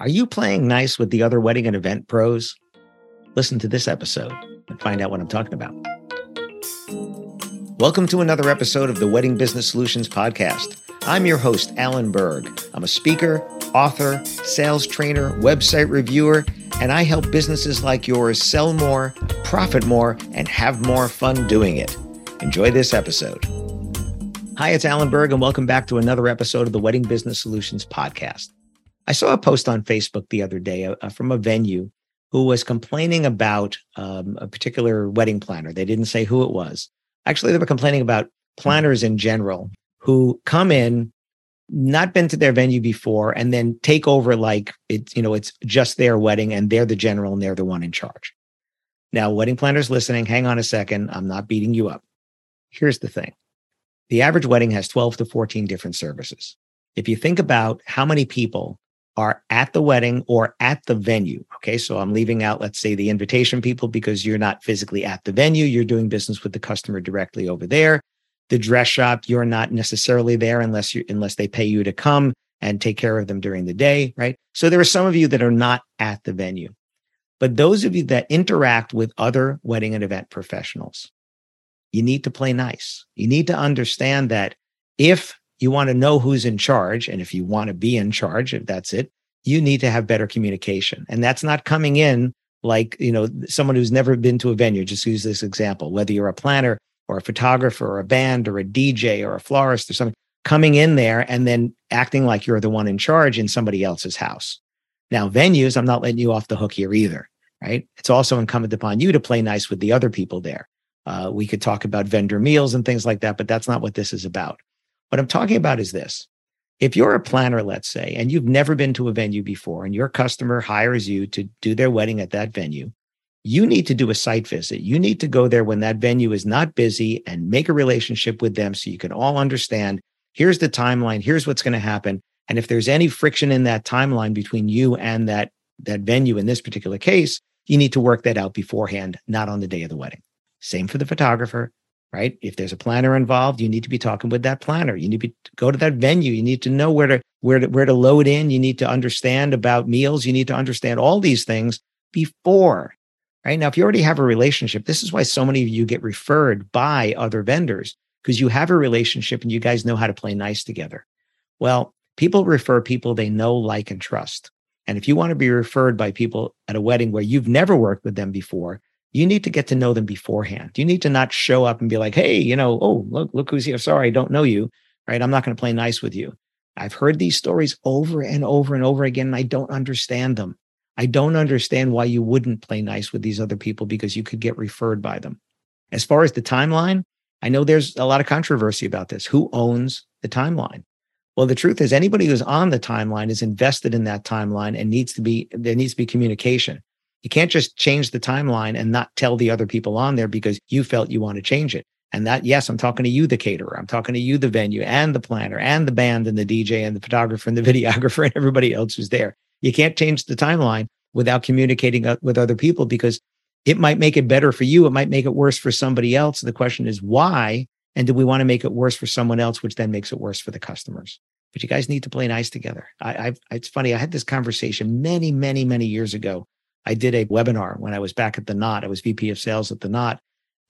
Are you playing nice with the other wedding and event pros? Listen to this episode and find out what I'm talking about. Welcome to another episode of the Wedding Business Solutions Podcast. I'm your host, Alan Berg. I'm a speaker, author, sales trainer, website reviewer, and I help businesses like yours sell more, profit more, and have more fun doing it. Enjoy this episode. Hi, it's Alan Berg, and welcome back to another episode of the Wedding Business Solutions Podcast. I saw a post on Facebook the other day uh, from a venue who was complaining about um, a particular wedding planner. They didn't say who it was. Actually, they were complaining about planners in general who come in, not been to their venue before, and then take over like it's you know it's just their wedding and they're the general and they're the one in charge. Now, wedding planners listening, hang on a second. I'm not beating you up. Here's the thing: the average wedding has 12 to 14 different services. If you think about how many people are at the wedding or at the venue. Okay. So I'm leaving out, let's say, the invitation people because you're not physically at the venue. You're doing business with the customer directly over there. The dress shop, you're not necessarily there unless you unless they pay you to come and take care of them during the day. Right. So there are some of you that are not at the venue. But those of you that interact with other wedding and event professionals, you need to play nice. You need to understand that if you want to know who's in charge. And if you want to be in charge, if that's it, you need to have better communication. And that's not coming in like, you know, someone who's never been to a venue. Just use this example, whether you're a planner or a photographer or a band or a DJ or a florist or something, coming in there and then acting like you're the one in charge in somebody else's house. Now, venues, I'm not letting you off the hook here either, right? It's also incumbent upon you to play nice with the other people there. Uh, we could talk about vendor meals and things like that, but that's not what this is about. What I'm talking about is this. If you're a planner, let's say, and you've never been to a venue before, and your customer hires you to do their wedding at that venue, you need to do a site visit. You need to go there when that venue is not busy and make a relationship with them so you can all understand here's the timeline, here's what's going to happen. And if there's any friction in that timeline between you and that, that venue in this particular case, you need to work that out beforehand, not on the day of the wedding. Same for the photographer, right? If there's a planner involved, you need to be talking with that planner. You need to, be, go to that venue. You need to know where to where to where to load in. You need to understand about meals. You need to understand all these things before. Right now, if you already have a relationship, this is why so many of you get referred by other vendors because you have a relationship and you guys know how to play nice together. Well, people refer people they know, like, and trust. And if you want to be referred by people at a wedding where you've never worked with them before, you need to get to know them beforehand. You need to not show up and be like, hey, you know, oh, look, look who's here. Sorry, I don't know you. Right. I'm not going to play nice with you. I've heard these stories over and over and over again, and I don't understand them. I don't understand why you wouldn't play nice with these other people because you could get referred by them. As far as the timeline, I know there's a lot of controversy about this. Who owns the timeline? Well, the truth is anybody who's on the timeline is invested in that timeline and needs to be there needs to be communication. You can't just change the timeline and not tell the other people on there because you felt you want to change it. And that, yes, I'm talking to you, the caterer. I'm talking to you, the venue and the planner and the band and the DJ and the photographer and the videographer and everybody else who's there. You can't change the timeline without communicating uh, with other people because it might make it better for you. It might make it worse for somebody else. The question is why? And do we want to make it worse for someone else, which then makes it worse for the customers? But you guys need to play nice together. I, I've, it's funny. I had this conversation many, many, many years ago I did a webinar when I was back at the Knot. I was VP of sales at the Knot.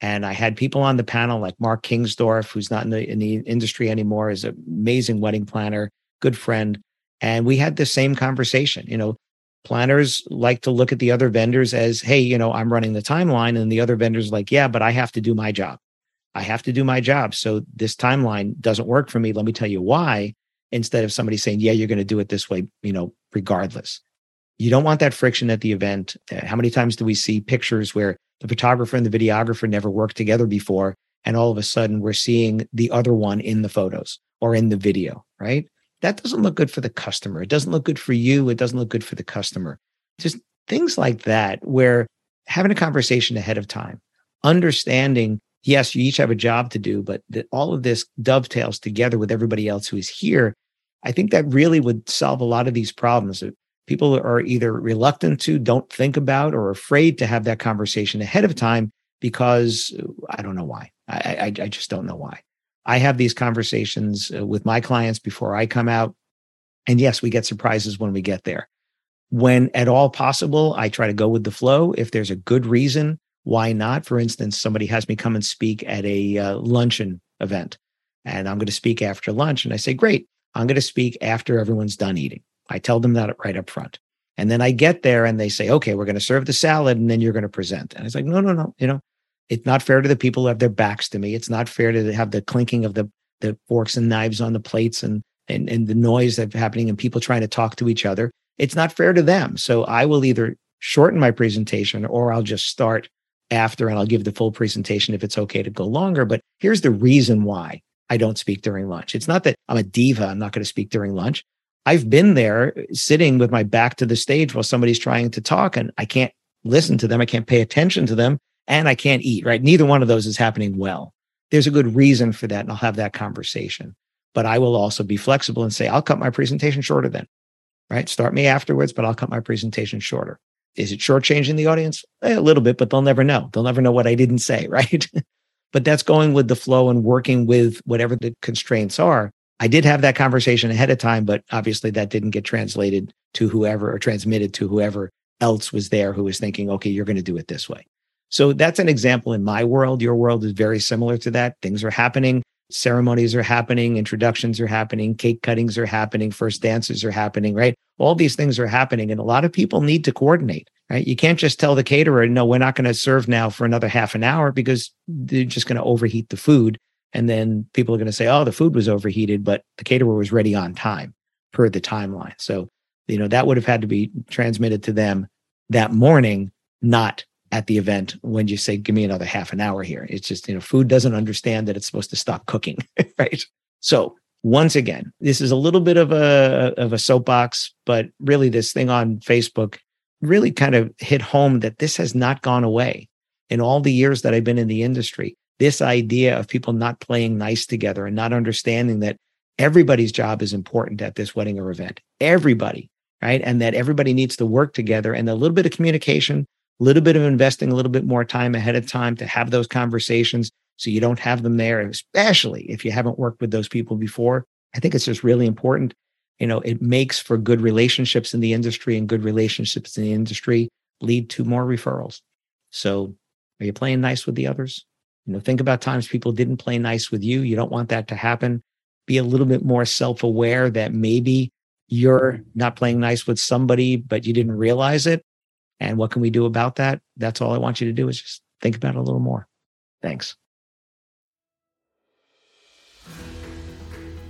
And I had people on the panel like Mark Kingsdorf, who's not in the, in the industry anymore, is an amazing wedding planner, good friend. And we had the same conversation. You know, Planners like to look at the other vendors as, hey, you know, I'm running the timeline. And the other vendors like, yeah, but I have to do my job. I have to do my job. So this timeline doesn't work for me. Let me tell you why. Instead of somebody saying, yeah, you're going to do it this way, you know, regardless. You don't want that friction at the event. Uh, how many times do we see pictures where the photographer and the videographer never worked together before? And all of a sudden we're seeing the other one in the photos or in the video, right? That doesn't look good for the customer. It doesn't look good for you. It doesn't look good for the customer. Just things like that, where having a conversation ahead of time, understanding, yes, you each have a job to do, but that all of this dovetails together with everybody else who is here. I think that really would solve a lot of these problems people are either reluctant to, don't think about, or afraid to have that conversation ahead of time because uh, I don't know why. I, I, I just don't know why. I have these conversations uh, with my clients before I come out. And yes, we get surprises when we get there. When at all possible, I try to go with the flow. If there's a good reason, why not? For instance, somebody has me come and speak at a uh, luncheon event, and I'm going to speak after lunch. And I say, Great, I'm going to speak after everyone's done eating. I tell them that right up front. And then I get there and they say, okay, we're going to serve the salad and then you're going to present. And it's like, no, no, no. You know, it's not fair to the people who have their backs to me. It's not fair to have the clinking of the, the forks and knives on the plates and, and, and the noise that's happening and people trying to talk to each other. It's not fair to them. So I will either shorten my presentation or I'll just start after and I'll give the full presentation if it's okay to go longer. But here's the reason why I don't speak during lunch. It's not that I'm a diva. I'm not going to speak during lunch. I've been there sitting with my back to the stage while somebody's trying to talk and I can't listen to them. I can't pay attention to them and I can't eat, right? Neither one of those is happening well. There's a good reason for that. And I'll have that conversation. But I will also be flexible and say, I'll cut my presentation shorter then, right? Start me afterwards, but I'll cut my presentation shorter. Is it shortchanging the audience? Eh, a little bit, but they'll never know. They'll never know what I didn't say, right? But that's going with the flow and working with whatever the constraints are I did have that conversation ahead of time, but obviously that didn't get translated to whoever or transmitted to whoever else was there who was thinking, okay, you're going to do it this way. So that's an example in my world. Your world is very similar to that. Things are happening, ceremonies are happening, introductions are happening, cake cuttings are happening, first dances are happening, right? All these things are happening. And a lot of people need to coordinate, right? You can't just tell the caterer, no, we're not going to serve now for another half an hour because they're just going to overheat the food and then people are going to say, oh, the food was overheated, but the caterer was ready on time per the timeline. So, you know, that would have had to be transmitted to them that morning, not at the event when you say, give me another half an hour here. It's just, you know, food doesn't understand that it's supposed to stop cooking, right? So, once again, this is a little bit of a of a soapbox, but really this thing on Facebook really kind of hit home that this has not gone away in all the years that I've been in the industry this idea of people not playing nice together and not understanding that everybody's job is important at this wedding or event. Everybody, right? And that everybody needs to work together and a little bit of communication, a little bit of investing a little bit more time ahead of time to have those conversations so you don't have them there, especially if you haven't worked with those people before. I think it's just really important. You know, it makes for good relationships in the industry and good relationships in the industry lead to more referrals. So are you playing nice with the others? You know, think about times people didn't play nice with you. You don't want that to happen. Be a little bit more self aware that maybe you're not playing nice with somebody, but you didn't realize it. And what can we do about that? That's all I want you to do is just think about it a little more. Thanks.